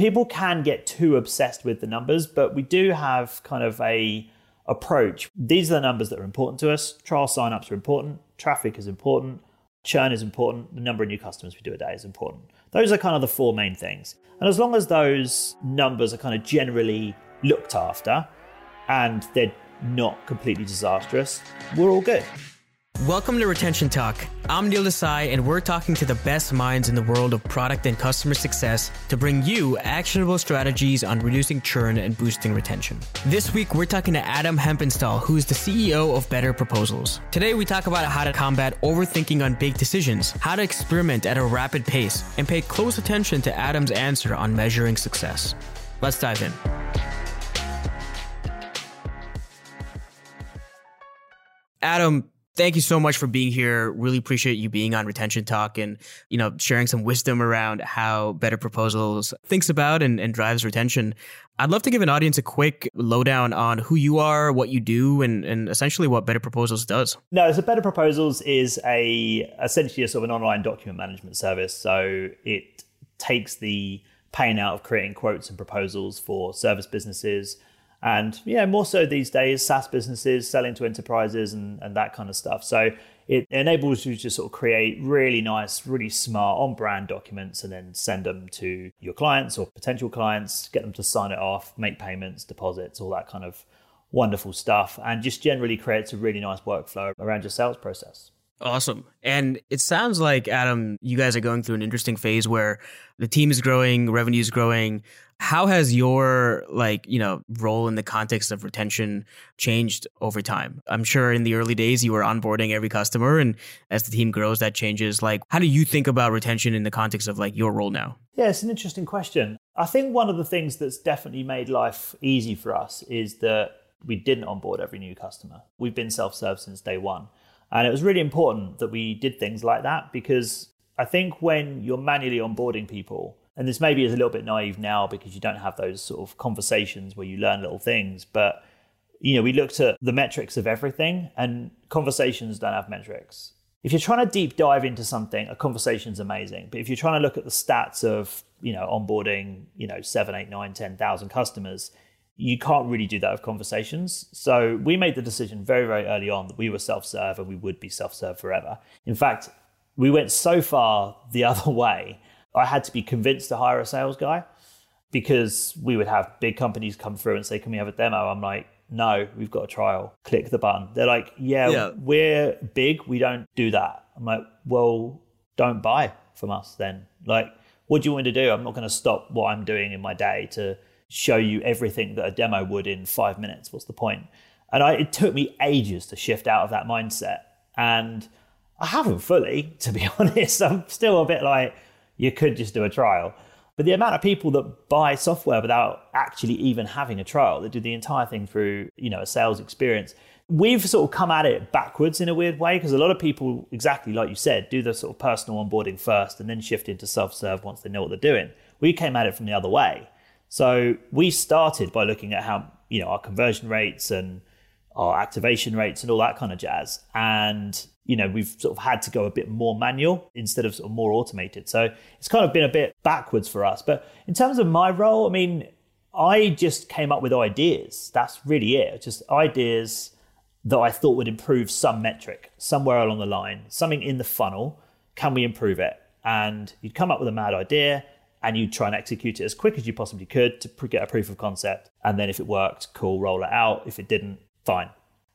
people can get too obsessed with the numbers, but we do have kind of a approach. These are the numbers that are important to us. Trial signups are important, traffic is important, churn is important, the number of new customers we do a day is important. Those are kind of the four main things. And as long as those numbers are kind of generally looked after and they're not completely disastrous, we're all good. Welcome to Retention Talk. I'm Neil Desai, and we're talking to the best minds in the world of product and customer success to bring you actionable strategies on reducing churn and boosting retention. This week, we're talking to Adam Hempenstall, who is the CEO of Better Proposals. Today, we talk about how to combat overthinking on big decisions, how to experiment at a rapid pace, and pay close attention to Adam's answer on measuring success. Let's dive in. Adam, thank you so much for being here. Really appreciate you being on Retention Talk and, you know, sharing some wisdom around how Better Proposals thinks about and, and drives retention. I'd love to give an audience a quick lowdown on who you are, what you do, and, and essentially what Better Proposals does. No, so Better Proposals is a essentially a sort of an online document management service. So it takes the pain out of creating quotes and proposals for service businesses and yeah, more so these days, SaaS businesses selling to enterprises and, and that kind of stuff. So it enables you to sort of create really nice, really smart on brand documents and then send them to your clients or potential clients, get them to sign it off, make payments, deposits, all that kind of wonderful stuff, and just generally creates a really nice workflow around your sales process. Awesome. And it sounds like, Adam, you guys are going through an interesting phase where the team is growing, revenue is growing. How has your like, you know, role in the context of retention changed over time? I'm sure in the early days you were onboarding every customer and as the team grows that changes. Like, how do you think about retention in the context of like your role now? Yeah, it's an interesting question. I think one of the things that's definitely made life easy for us is that we didn't onboard every new customer. We've been self-serve since day 1. And it was really important that we did things like that because I think when you're manually onboarding people, and this maybe is a little bit naive now because you don't have those sort of conversations where you learn little things, but you know, we looked at the metrics of everything and conversations don't have metrics. If you're trying to deep dive into something, a conversation's amazing. But if you're trying to look at the stats of, you know, onboarding, you know, seven, eight, nine, 10,000 customers, you can't really do that with conversations. So we made the decision very, very early on that we were self serve and we would be self serve forever. In fact, we went so far the other way, I had to be convinced to hire a sales guy because we would have big companies come through and say, Can we have a demo? I'm like, No, we've got a trial. Click the button. They're like, Yeah, yeah. we're big. We don't do that. I'm like, Well, don't buy from us then. Like, what do you want me to do? I'm not going to stop what I'm doing in my day to show you everything that a demo would in five minutes. What's the point? And I, it took me ages to shift out of that mindset. And I haven't fully, to be honest. I'm still a bit like, you could just do a trial. But the amount of people that buy software without actually even having a trial, that do the entire thing through, you know, a sales experience, we've sort of come at it backwards in a weird way because a lot of people, exactly like you said, do the sort of personal onboarding first and then shift into self-serve once they know what they're doing. We came at it from the other way so we started by looking at how, you know, our conversion rates and our activation rates and all that kind of jazz. And, you know, we've sort of had to go a bit more manual instead of sort of more automated. So it's kind of been a bit backwards for us. But in terms of my role, I mean, I just came up with ideas. That's really it. Just ideas that I thought would improve some metric somewhere along the line, something in the funnel. Can we improve it? And you'd come up with a mad idea and you try and execute it as quick as you possibly could to get a proof of concept. And then if it worked, cool, roll it out. If it didn't, fine,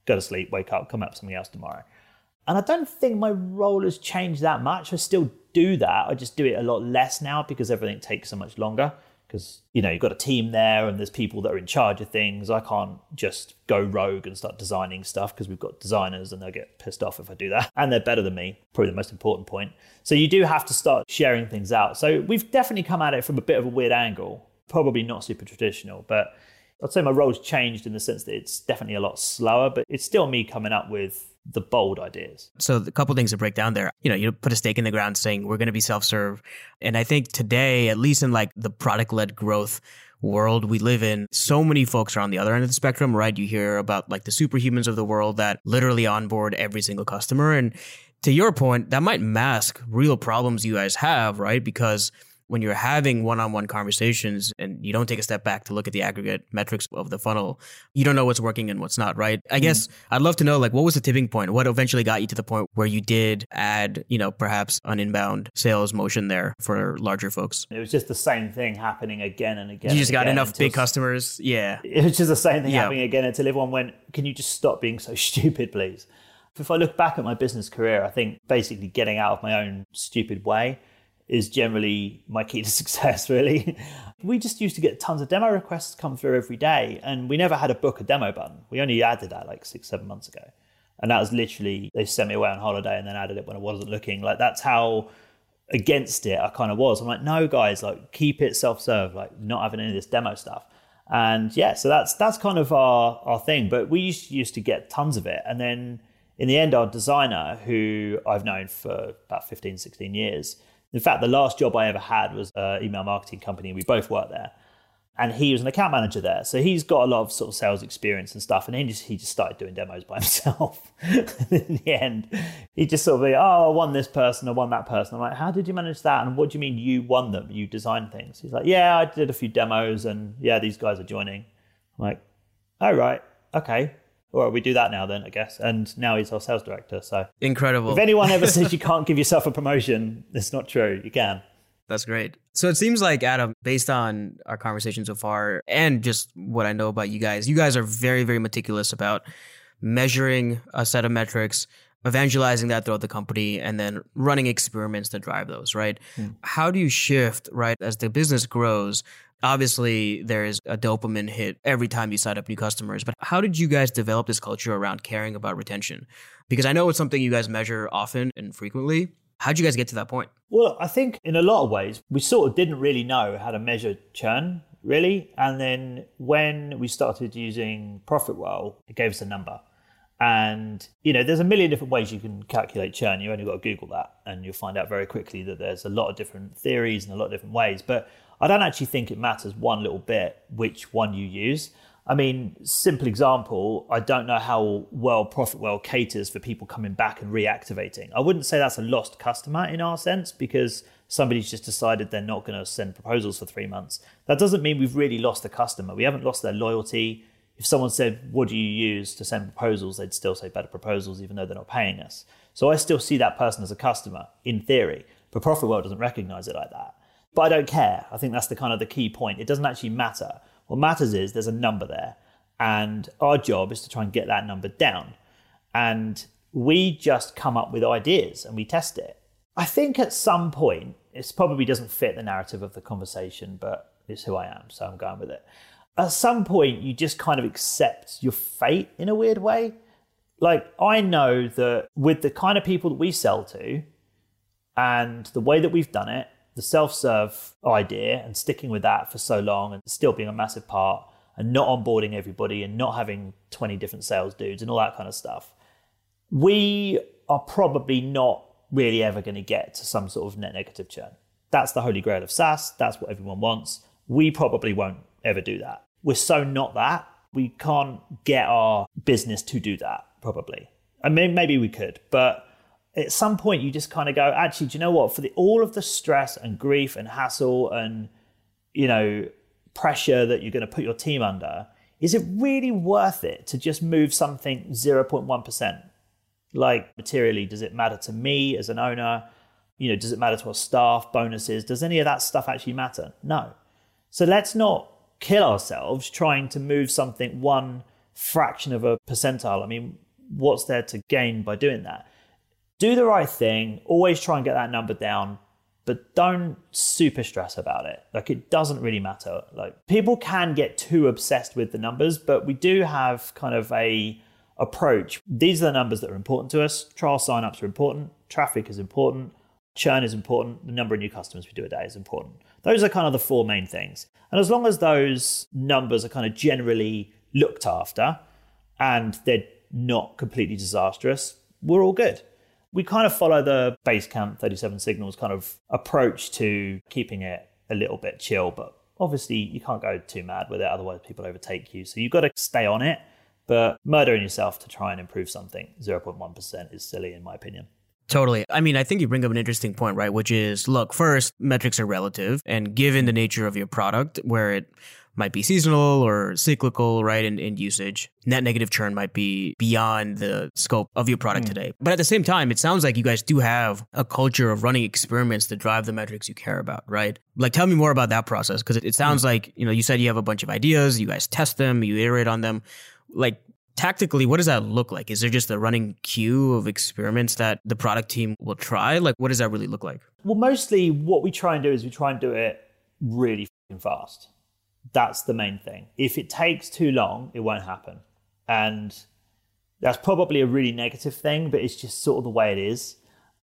go to sleep, wake up, come up with something else tomorrow. And I don't think my role has changed that much. I still do that. I just do it a lot less now because everything takes so much longer because you know you've got a team there and there's people that are in charge of things. I can't just go rogue and start designing stuff because we've got designers and they'll get pissed off if i do that. And they're better than me probably the most important point. So you do have to start sharing things out. So we've definitely come at it from a bit of a weird angle probably not super traditional but i'd say my role's changed in the sense that it's definitely a lot slower but it's still me coming up with the bold ideas. So a couple things to break down there. You know, you put a stake in the ground saying we're going to be self-serve. And I think today, at least in like the product-led growth world we live in, so many folks are on the other end of the spectrum, right? You hear about like the superhumans of the world that literally onboard every single customer. And to your point, that might mask real problems you guys have, right? Because when you're having one-on-one conversations and you don't take a step back to look at the aggregate metrics of the funnel, you don't know what's working and what's not, right? I mm. guess I'd love to know like what was the tipping point? What eventually got you to the point where you did add, you know, perhaps an inbound sales motion there for larger folks? It was just the same thing happening again and again. You just got enough big customers. Yeah. It was just the same thing yeah. happening again until everyone went, "Can you just stop being so stupid, please?" If I look back at my business career, I think basically getting out of my own stupid way is generally my key to success, really. we just used to get tons of demo requests come through every day, and we never had a book a demo button. We only added that like six, seven months ago. And that was literally, they sent me away on holiday and then added it when I wasn't looking. Like, that's how against it I kind of was. I'm like, no, guys, like, keep it self serve, like, not having any of this demo stuff. And yeah, so that's that's kind of our, our thing. But we used to, used to get tons of it. And then in the end, our designer, who I've known for about 15, 16 years, in fact, the last job I ever had was an email marketing company. and We both worked there. And he was an account manager there. So he's got a lot of sort of sales experience and stuff. And he just, he just started doing demos by himself. in the end, he just sort of, oh, I won this person, I won that person. I'm like, how did you manage that? And what do you mean you won them? You designed things? He's like, yeah, I did a few demos and yeah, these guys are joining. I'm like, oh, right. Okay or we do that now then, I guess. And now he's our sales director. So incredible. If anyone ever says you can't give yourself a promotion, it's not true. You can. That's great. So it seems like Adam, based on our conversation so far and just what I know about you guys, you guys are very, very meticulous about measuring a set of metrics, evangelizing that throughout the company, and then running experiments to drive those, right? Hmm. How do you shift, right, as the business grows Obviously, there is a dopamine hit every time you sign up new customers, but how did you guys develop this culture around caring about retention? Because I know it's something you guys measure often and frequently. How'd you guys get to that point? Well, I think in a lot of ways, we sort of didn't really know how to measure churn, really. And then when we started using ProfitWell, it gave us a number. And, you know, there's a million different ways you can calculate churn. You only got to Google that and you'll find out very quickly that there's a lot of different theories and a lot of different ways. But I don't actually think it matters one little bit which one you use. I mean, simple example, I don't know how well ProfitWell caters for people coming back and reactivating. I wouldn't say that's a lost customer in our sense because somebody's just decided they're not going to send proposals for three months. That doesn't mean we've really lost the customer. We haven't lost their loyalty. If someone said, What do you use to send proposals? they'd still say better proposals, even though they're not paying us. So I still see that person as a customer in theory, but ProfitWell doesn't recognize it like that. But I don't care. I think that's the kind of the key point. It doesn't actually matter. What matters is there's a number there. And our job is to try and get that number down. And we just come up with ideas and we test it. I think at some point, it probably doesn't fit the narrative of the conversation, but it's who I am, so I'm going with it. At some point, you just kind of accept your fate in a weird way. Like, I know that with the kind of people that we sell to and the way that we've done it, the self serve idea and sticking with that for so long and still being a massive part and not onboarding everybody and not having 20 different sales dudes and all that kind of stuff, we are probably not really ever going to get to some sort of net negative churn. That's the holy grail of SaaS. That's what everyone wants. We probably won't ever do that. We're so not that. We can't get our business to do that, probably. I mean, maybe we could, but at some point you just kind of go, actually, do you know what? For the, all of the stress and grief and hassle and you know pressure that you're going to put your team under, is it really worth it to just move something 0.1%? Like materially, does it matter to me as an owner? You know, does it matter to our staff, bonuses? Does any of that stuff actually matter? No. So let's not kill ourselves trying to move something one fraction of a percentile. I mean, what's there to gain by doing that? Do the right thing, always try and get that number down, but don't super stress about it. Like it doesn't really matter. Like people can get too obsessed with the numbers, but we do have kind of a approach. These are the numbers that are important to us. Trial signups are important, traffic is important, churn is important, the number of new customers we do a day is important. Those are kind of the four main things. And as long as those numbers are kind of generally looked after and they're not completely disastrous, we're all good we kind of follow the Basecamp 37 Signals kind of approach to keeping it a little bit chill, but obviously you can't go too mad with it, otherwise people overtake you. So you've got to stay on it, but murdering yourself to try and improve something 0.1% is silly in my opinion. Totally. I mean, I think you bring up an interesting point, right? Which is look, first, metrics are relative. And given the nature of your product, where it might be seasonal or cyclical, right, in, in usage. Net negative churn might be beyond the scope of your product mm. today. But at the same time, it sounds like you guys do have a culture of running experiments to drive the metrics you care about, right? Like, tell me more about that process because it, it, sounds mm. like, you know, you said you have a bunch of ideas, you guys test them, you iterate on them. Like, tactically, what does that look like? Is there just a running queue of experiments that the product team will try? Like, what does that really look like? Well, mostly what we try and do is we try and do it really fast. That's the main thing. If it takes too long, it won't happen. And that's probably a really negative thing, but it's just sort of the way it is.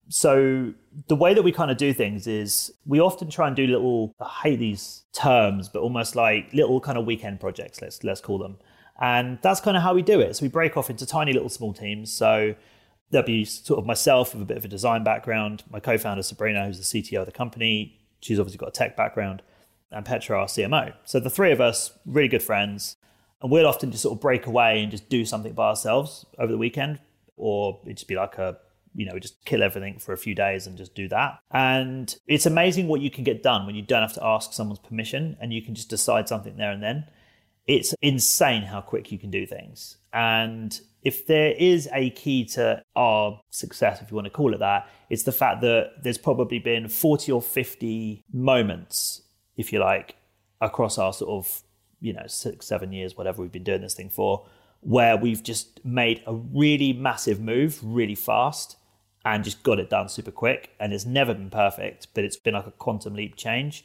So the way that we kind of do things is we often try and do little I hate these terms, but almost like little kind of weekend projects, let's let's call them. And that's kind of how we do it. So we break off into tiny little small teams. So there'll be sort of myself with a bit of a design background, my co-founder Sabrina, who's the CTO of the company. She's obviously got a tech background and Petra, our CMO. So the three of us, really good friends, and we'll often just sort of break away and just do something by ourselves over the weekend, or it'd just be like a you know, just kill everything for a few days and just do that. And it's amazing what you can get done when you don't have to ask someone's permission and you can just decide something there and then. It's insane how quick you can do things. And if there is a key to our success, if you want to call it that, it's the fact that there's probably been 40 or 50 moments if you like, across our sort of, you know, six, seven years, whatever we've been doing this thing for, where we've just made a really massive move really fast and just got it done super quick. And it's never been perfect, but it's been like a quantum leap change.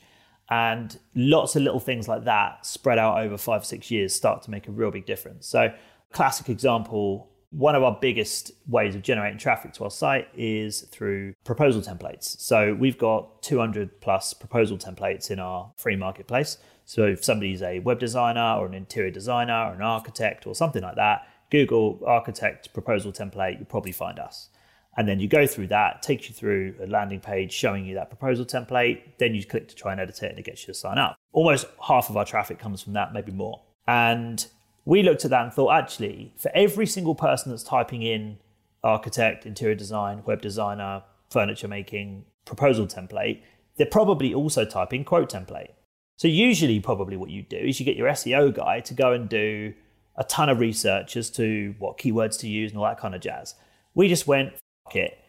And lots of little things like that spread out over five, six years start to make a real big difference. So, classic example one of our biggest ways of generating traffic to our site is through proposal templates. So we've got 200 plus proposal templates in our free marketplace. So if somebody's a web designer or an interior designer or an architect or something like that, Google architect proposal template, you'll probably find us. And then you go through that, takes you through a landing page showing you that proposal template. Then you click to try and edit it and it gets you to sign up. Almost half of our traffic comes from that, maybe more. And we looked at that and thought, actually, for every single person that's typing in architect, interior design, web designer, furniture making, proposal template, they're probably also typing quote template. So usually, probably what you do is you get your SEO guy to go and do a ton of research as to what keywords to use and all that kind of jazz. We just went, fuck it.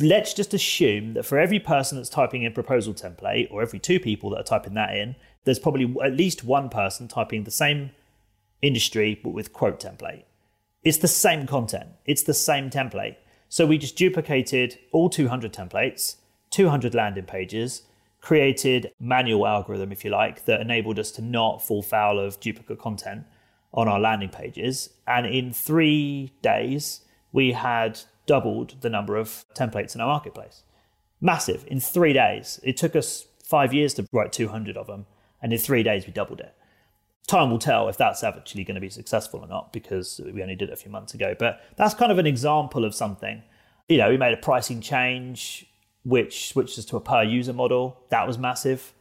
Let's just assume that for every person that's typing in proposal template, or every two people that are typing that in, there's probably at least one person typing the same industry, but with quote template. It's the same content, it's the same template. So we just duplicated all 200 templates, 200 landing pages, created manual algorithm, if you like, that enabled us to not fall foul of duplicate content on our landing pages. And in three days, we had doubled the number of templates in our marketplace. Massive. In three days. It took us five years to write 200 of them. And in three days, we doubled it time will tell if that's actually going to be successful or not because we only did it a few months ago. But that's kind of an example of something. You know, we made a pricing change which switches to a per user model. That was massive.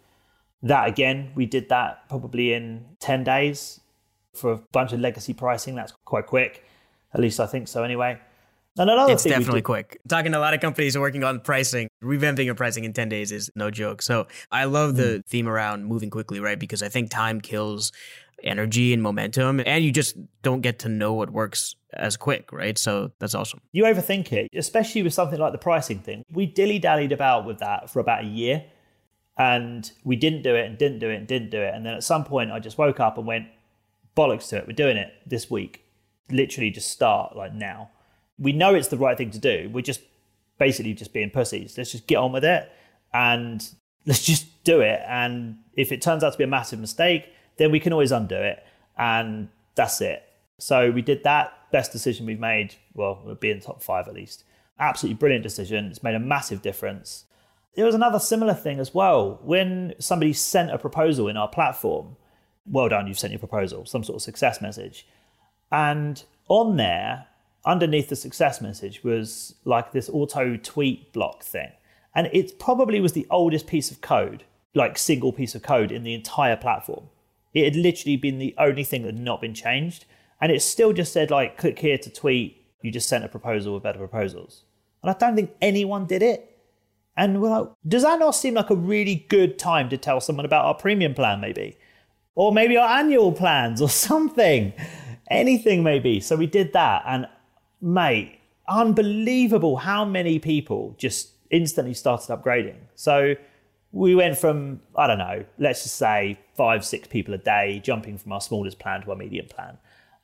That again, we did that probably in 10 days for a bunch of legacy pricing. That's quite quick. At least I think so anyway. And another it's definitely quick. Talking to a lot of companies working on pricing, revamping your pricing in 10 days is no joke. So I love the mm. theme around moving quickly, right? Because I think time kills energy and momentum, and you just don't get to know what works as quick, right? So that's awesome. You overthink it, especially with something like the pricing thing. We dilly dallied about with that for about a year, and we didn't do it and didn't do it and didn't do it. And then at some point, I just woke up and went, bollocks to it. We're doing it this week. Literally, just start like now we know it's the right thing to do. We're just basically just being pussies. Let's just get on with it and let's just do it. And if it turns out to be a massive mistake, then we can always undo it. And that's it. So we did that. Best decision we've made. Well, we'll be in the top five at least. Absolutely brilliant decision. It's made a massive difference. There was another similar thing as well. When somebody sent a proposal in our platform, well done, you've sent your proposal, some sort of success message. And on there, underneath the success message was like this auto tweet block thing. And it probably was the oldest piece of code, like single piece of code in the entire platform. It had literally been the only thing that had not been changed. And it still just said like click here to tweet, you just sent a proposal with better proposals. And I don't think anyone did it. And we're like, does that not seem like a really good time to tell someone about our premium plan, maybe? Or maybe our annual plans or something? Anything, maybe. So we did that. And mate, unbelievable how many people just instantly started upgrading. So we went from, I don't know, let's just say five, six people a day jumping from our smallest plan to our medium plan.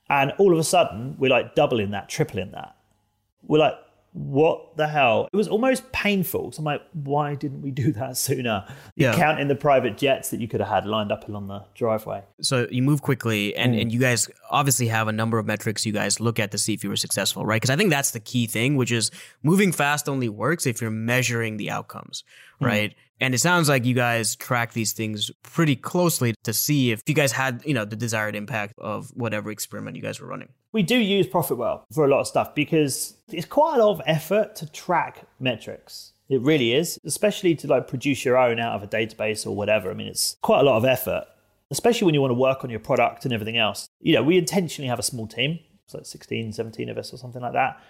And all of a sudden, we're like doubling that, tripling that. We're like, what the hell? It was almost painful. So I'm like, why didn't we do that sooner? You Yeah. count in the private jets that you could have had lined up along the driveway. So you move quickly, and, Mm. and you guys obviously have a number of metrics you guys look at to see if you were successful, right? Because I think that's the key thing, which is moving fast only works if you're measuring the outcomes, Mm. right? And it sounds like you guys track these things pretty closely to see if you guys had, you know, the desired impact of whatever experiment you guys were running. We do use ProfitWell for a lot of stuff because it's quite a lot of effort to track metrics. It really is, especially to like produce your own out of a database or whatever. I mean, it's quite a lot of effort, especially when you want to work on your product and everything else. You know, we intentionally have a small team. It's like 16, 17 of us or something like that.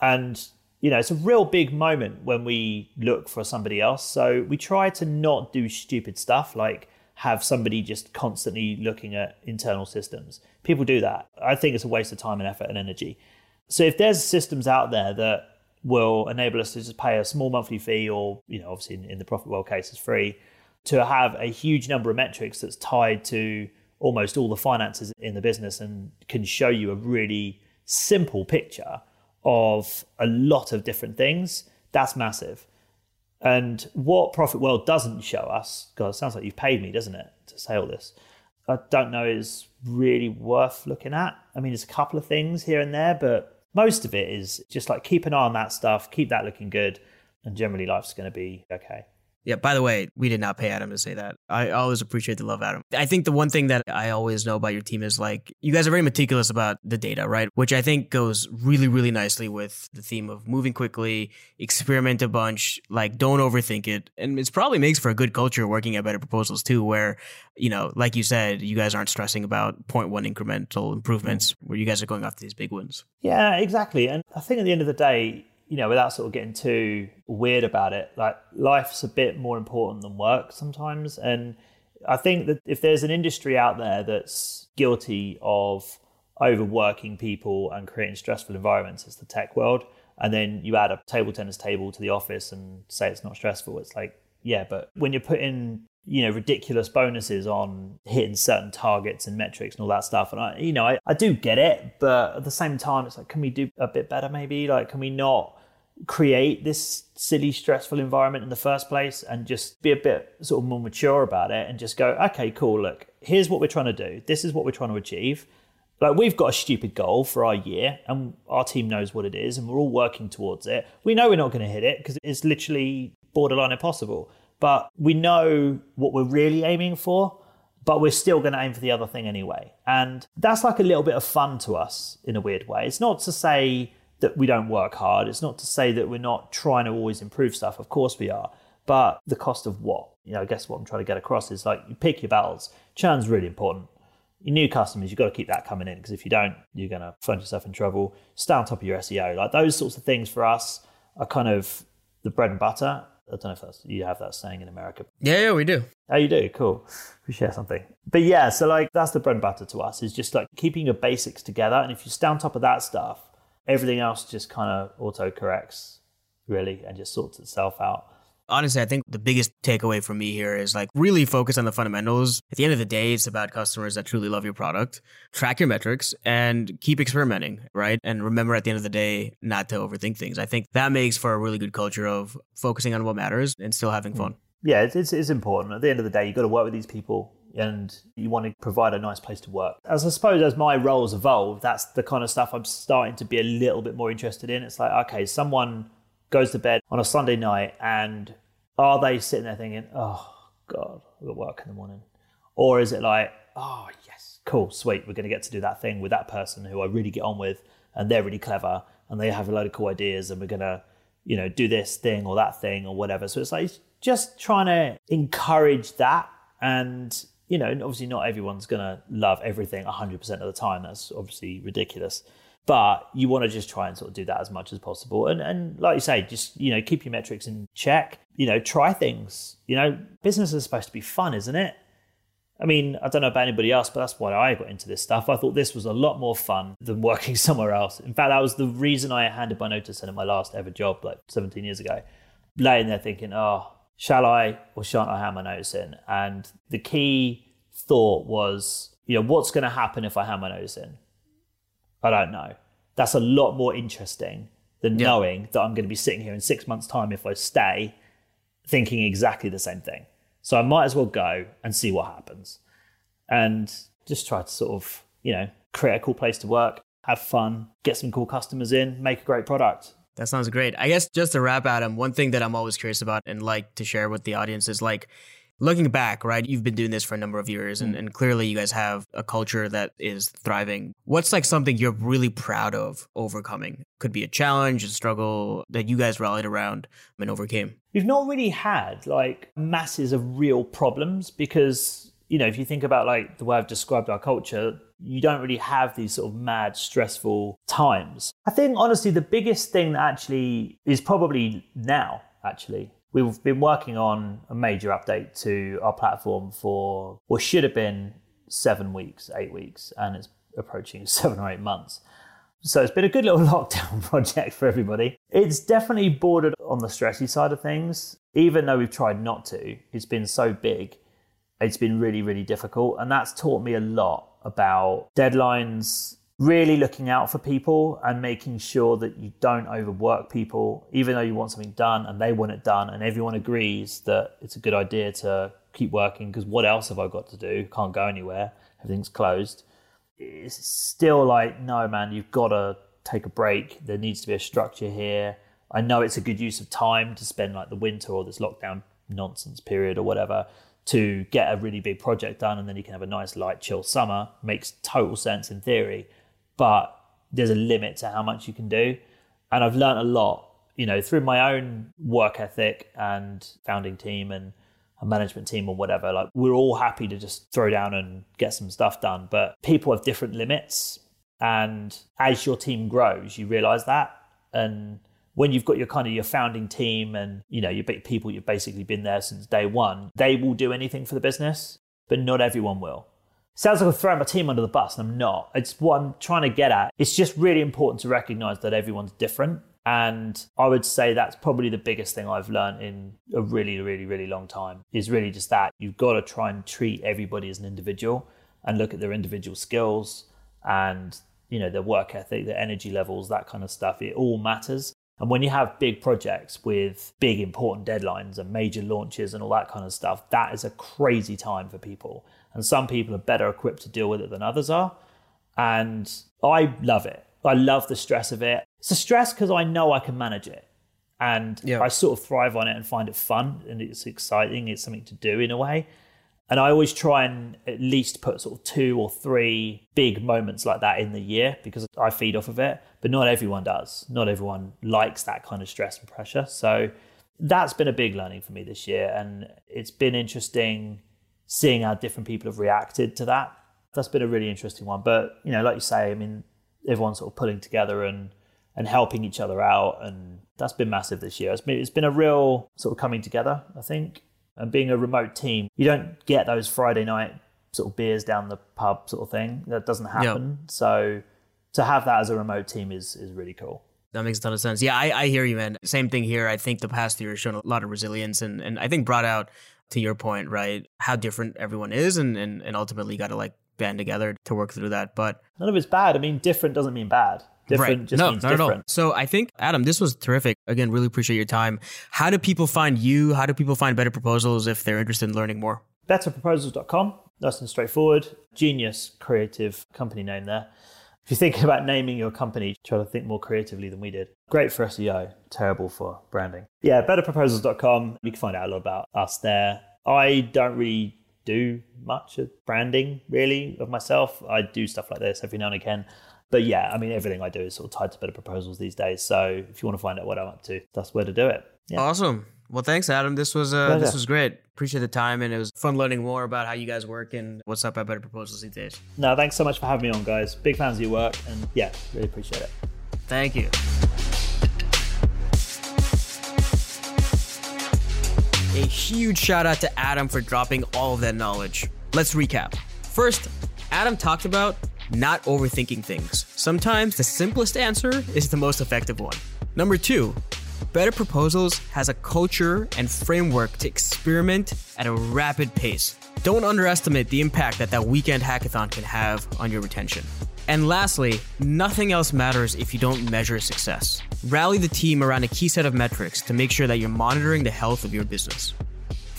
And, you know, it's a real big moment when we look for somebody else. So we try to not do stupid stuff like have somebody just constantly looking at internal systems. People do that. I think it's a waste of time and effort and energy. So if there's systems out there that will enable us to just pay a small monthly fee or, you know, obviously in, in the ProfitWell case is free, to have a huge number of metrics that's tied to almost all the finances in the business and can show you a really simple picture of a lot of different things, that's massive. And what ProfitWell doesn't show us, God, it sounds like you've paid me, doesn't it, to say all this? I don't know is really worth looking at. I mean, there's a couple of things here and there, but most of it is just like keep an eye on that stuff, keep that looking good, and generally life's going to be okay. Yeah, by the way, we did not pay Adam to say that. I always appreciate the love, Adam. I think the one thing that I always know about your team is like you guys are very meticulous about the data, right? Which I think goes really, really nicely with the theme of moving quickly, experiment a bunch, like don't overthink it. And it probably makes for a good culture working at Better Proposals too, where, you know, like you said, you guys aren't stressing about 0.1 incremental improvements where you guys are going after these big ones. Yeah, exactly. And I think at the end of the day, you know, without sort of getting too weird about it, like life's a bit more important than work sometimes. And I think that if there's an industry out there that's guilty of overworking people and creating stressful environments, it's the tech world. And then you add a table tennis table to the office and say it's not stressful. It's like, yeah, but when you're putting you know ridiculous bonuses on hitting certain targets and metrics and all that stuff and i you know I, I do get it but at the same time it's like can we do a bit better maybe like can we not create this silly stressful environment in the first place and just be a bit sort of more mature about it and just go okay cool look here's what we're trying to do. This is what we're trying to achieve. Like we've got a stupid goal for our year and our team knows what it is and we're all working towards it. We know we're not going to hit it because it's literally borderline impossible but we know what we're really aiming for but we're still going to aim for the other thing anyway. And that's like a little bit of fun to us in a weird way. It's not to say that we don't work hard it's not to say that we're not trying to always improve stuff of course we are but the cost of what you know i guess what i'm trying to get across is like you pick your battles churn's really important your new customers, you've got to keep that coming in because if you don't, you're going to find yourself in trouble. Stay on top of your SEO. Like those sorts of things for us are kind of the bread and butter. I don't know if that's you have that saying in America. Yeah, yeah, we do. Oh, you do? Cool. We share something. But yeah, so like that's the bread and butter to us is just like keeping your basics together. And if you stay on top of that stuff, everything else just kind of auto corrects really and just sorts itself out. honestly, I think the biggest takeaway for me here is like really focus on the fundamentals. At the end of the day, it's about customers that truly love your product. Track your metrics and keep experimenting, right? And remember at the end of the day, not to overthink things. I think that makes for a really good culture of focusing on what matters and still having hmm. fun. yeah, it's, it's, it's important. At the end of the day, you've got to work with these people and you want to provide a nice place to work. As I suppose as my roles evolve, that's the kind of stuff I'm starting to be a little bit more interested in. It's like, okay, someone goes to bed on a Sunday night and are they sitting there thinking, oh, God, I've got work in the morning? Or is it like, oh, yes, cool, sweet, we're going to get to do that thing with that person who I really get on with and they're really clever and they have a load of cool ideas and we're going to you know, do this thing or that thing or whatever. So it's like just trying to encourage that. And, you know, obviously not everyone's going to love everything 100% of the time. That's obviously ridiculous. but you want to just try and sort of do that as much as possible. And and like you say, just you know keep your metrics in check. You know, try things. You know, business is supposed to be fun, isn't it? I mean, I don't know about anybody else, but that's why I got into this stuff. I thought this was a lot more fun than working somewhere else. In fact, that was the reason I handed my notice in at my last ever job, like 17 years ago. Laying there thinking, oh, shall I or shan't I hand my notice in? And the key thought was, you know, what's going to happen if I hand my notice in? I don't know. That's a lot more interesting than yeah. knowing that I'm going to be sitting here in six months' time if I stay thinking exactly the same thing. So I might as well go and see what happens and just try to sort of, you know, create a cool place to work, have fun, get some cool customers in, make a great product. That sounds great. I guess just to wrap, Adam, one thing that I'm always curious about and like to share with the audience is like, looking back, right, you've been doing this for a number of years and, mm. and clearly you guys have a culture that is thriving. What's like something you're really proud of overcoming? Could be a challenge, a struggle that you guys rallied around and overcame. We've not really had like masses of real problems because, you know, if you think about like the way I've described our culture, you don't really have these sort of mad, stressful times. I think honestly, the biggest thing that actually is probably now, actually, We've been working on a major update to our platform for what should have been seven weeks, eight weeks, and it's approaching seven or eight months. So it's been a good little lockdown project for everybody. It's definitely bordered on the stressy side of things, even though we've tried not to. It's been so big, it's been really, really difficult. And that's taught me a lot about deadlines, really looking out for people and making sure that you don't overwork people, even though you want something done and they want it done, and everyone agrees that it's a good idea to keep working because what else have I got to do? Can't go anywhere, everything's closed. It's still like, no, man, you've got to take a break. There needs to be a structure here. I know it's a good use of time to spend like the winter or this lockdown nonsense period or whatever to get a really big project done and then you can have a nice light chill summer makes total sense in theory but there's a limit to how much you can do. And I've learned a lot, you know, through my own work ethic and founding team and a management team or whatever. Like we're all happy to just throw down and get some stuff done, but people have different limits. And as your team grows, you realize that. And when you've got your kind of your founding team and you know your people you've basically been there since day one, they will do anything for the business, but not everyone will. Sounds like I'm throwing my team under the bus, and I'm not. It's what I'm trying to get at. It's just really important to recognize that everyone's different. And I would say that's probably the biggest thing I've learned in a really, really, really long time is really just that you've got to try and treat everybody as an individual and look at their individual skills and, you know, their work ethic, their energy levels, that kind of stuff. It all matters. And when you have big projects with big important deadlines and major launches and all that kind of stuff, that is a crazy time for people. And some people are better equipped to deal with it than others are. And I love it. I love the stress of it. It's a stress because I know I can manage it. And yeah. I sort of thrive on it and find it fun and it's exciting. It's something to do in a way. And I always try and at least put sort of two or three big moments like that in the year because I feed off of it. But not everyone does. Not everyone likes that kind of stress and pressure. So that's been a big learning for me this year. And it's been interesting seeing how different people have reacted to that. That's been a really interesting one. But, you know, like you say, I mean, everyone's sort of pulling together and and helping each other out and that's been massive this year. It's been, it's been a real sort of coming together, I think and being a remote team, you don't get those Friday night sort of beers down the pub sort of thing. That doesn't happen. Yep. So to have that as a remote team is is really cool. That makes a ton of sense. Yeah, I, I hear you, man. Same thing here. I think the past year has shown a lot of resilience and, and I think brought out to your point, right, how different everyone is and, and, and ultimately gotta like band together to work through that. But none of it's bad. I mean different doesn't mean bad. Different right. just no, means not different. At all. So I think Adam, this was terrific. Again, really appreciate your time. How do people find you? How do people find Better Proposals if they're interested in learning more? Betterproposals.com. Nice and straightforward. Genius creative company name there. If you're thinking about naming your company, try to think more creatively than we did. Great for SEO, terrible for branding. Yeah, betterproposals.com. You can find out a lot about us there. I don't really do much of branding really of myself. I do stuff like this every now and again but yeah, I mean, everything I do is sort of tied to better proposals these days. So if you want to find out what I'm up to, that's where to do it. Yeah. Awesome. Well, thanks, Adam. This was uh, this was great. Appreciate the time, and it was fun learning more about how you guys work and what's up at Better Proposals these days. No, thanks so much for having me on, guys. Big fans of your work, and yeah, really appreciate it. Thank you. A huge shout out to Adam for dropping all of that knowledge. Let's recap. First, Adam talked about not overthinking things. Sometimes the simplest answer is the most effective one. Number two, Better Proposals has a culture and framework to experiment at a rapid pace. Don't underestimate the impact that that weekend hackathon can have on your retention. And lastly, nothing else matters if you don't measure success. Rally the team around a key set of metrics to make sure that you're monitoring the health of your business.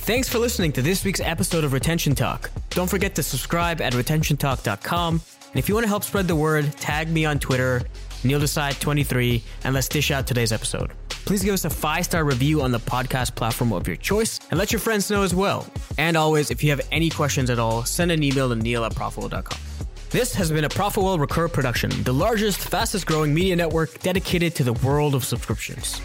Thanks for listening to this week's episode of Retention Talk. Don't forget to subscribe at retentiontalk.com. And if you want to help spread the word, tag me on Twitter, NeilDesai23, and let's dish out today's episode. Please give us a five star review on the podcast platform of your choice and let your friends know as well. And always, if you have any questions at all, send an email to neil at profitwell.com. This has been a Profitwell Recur production, the largest, fastest growing media network dedicated to the world of subscriptions.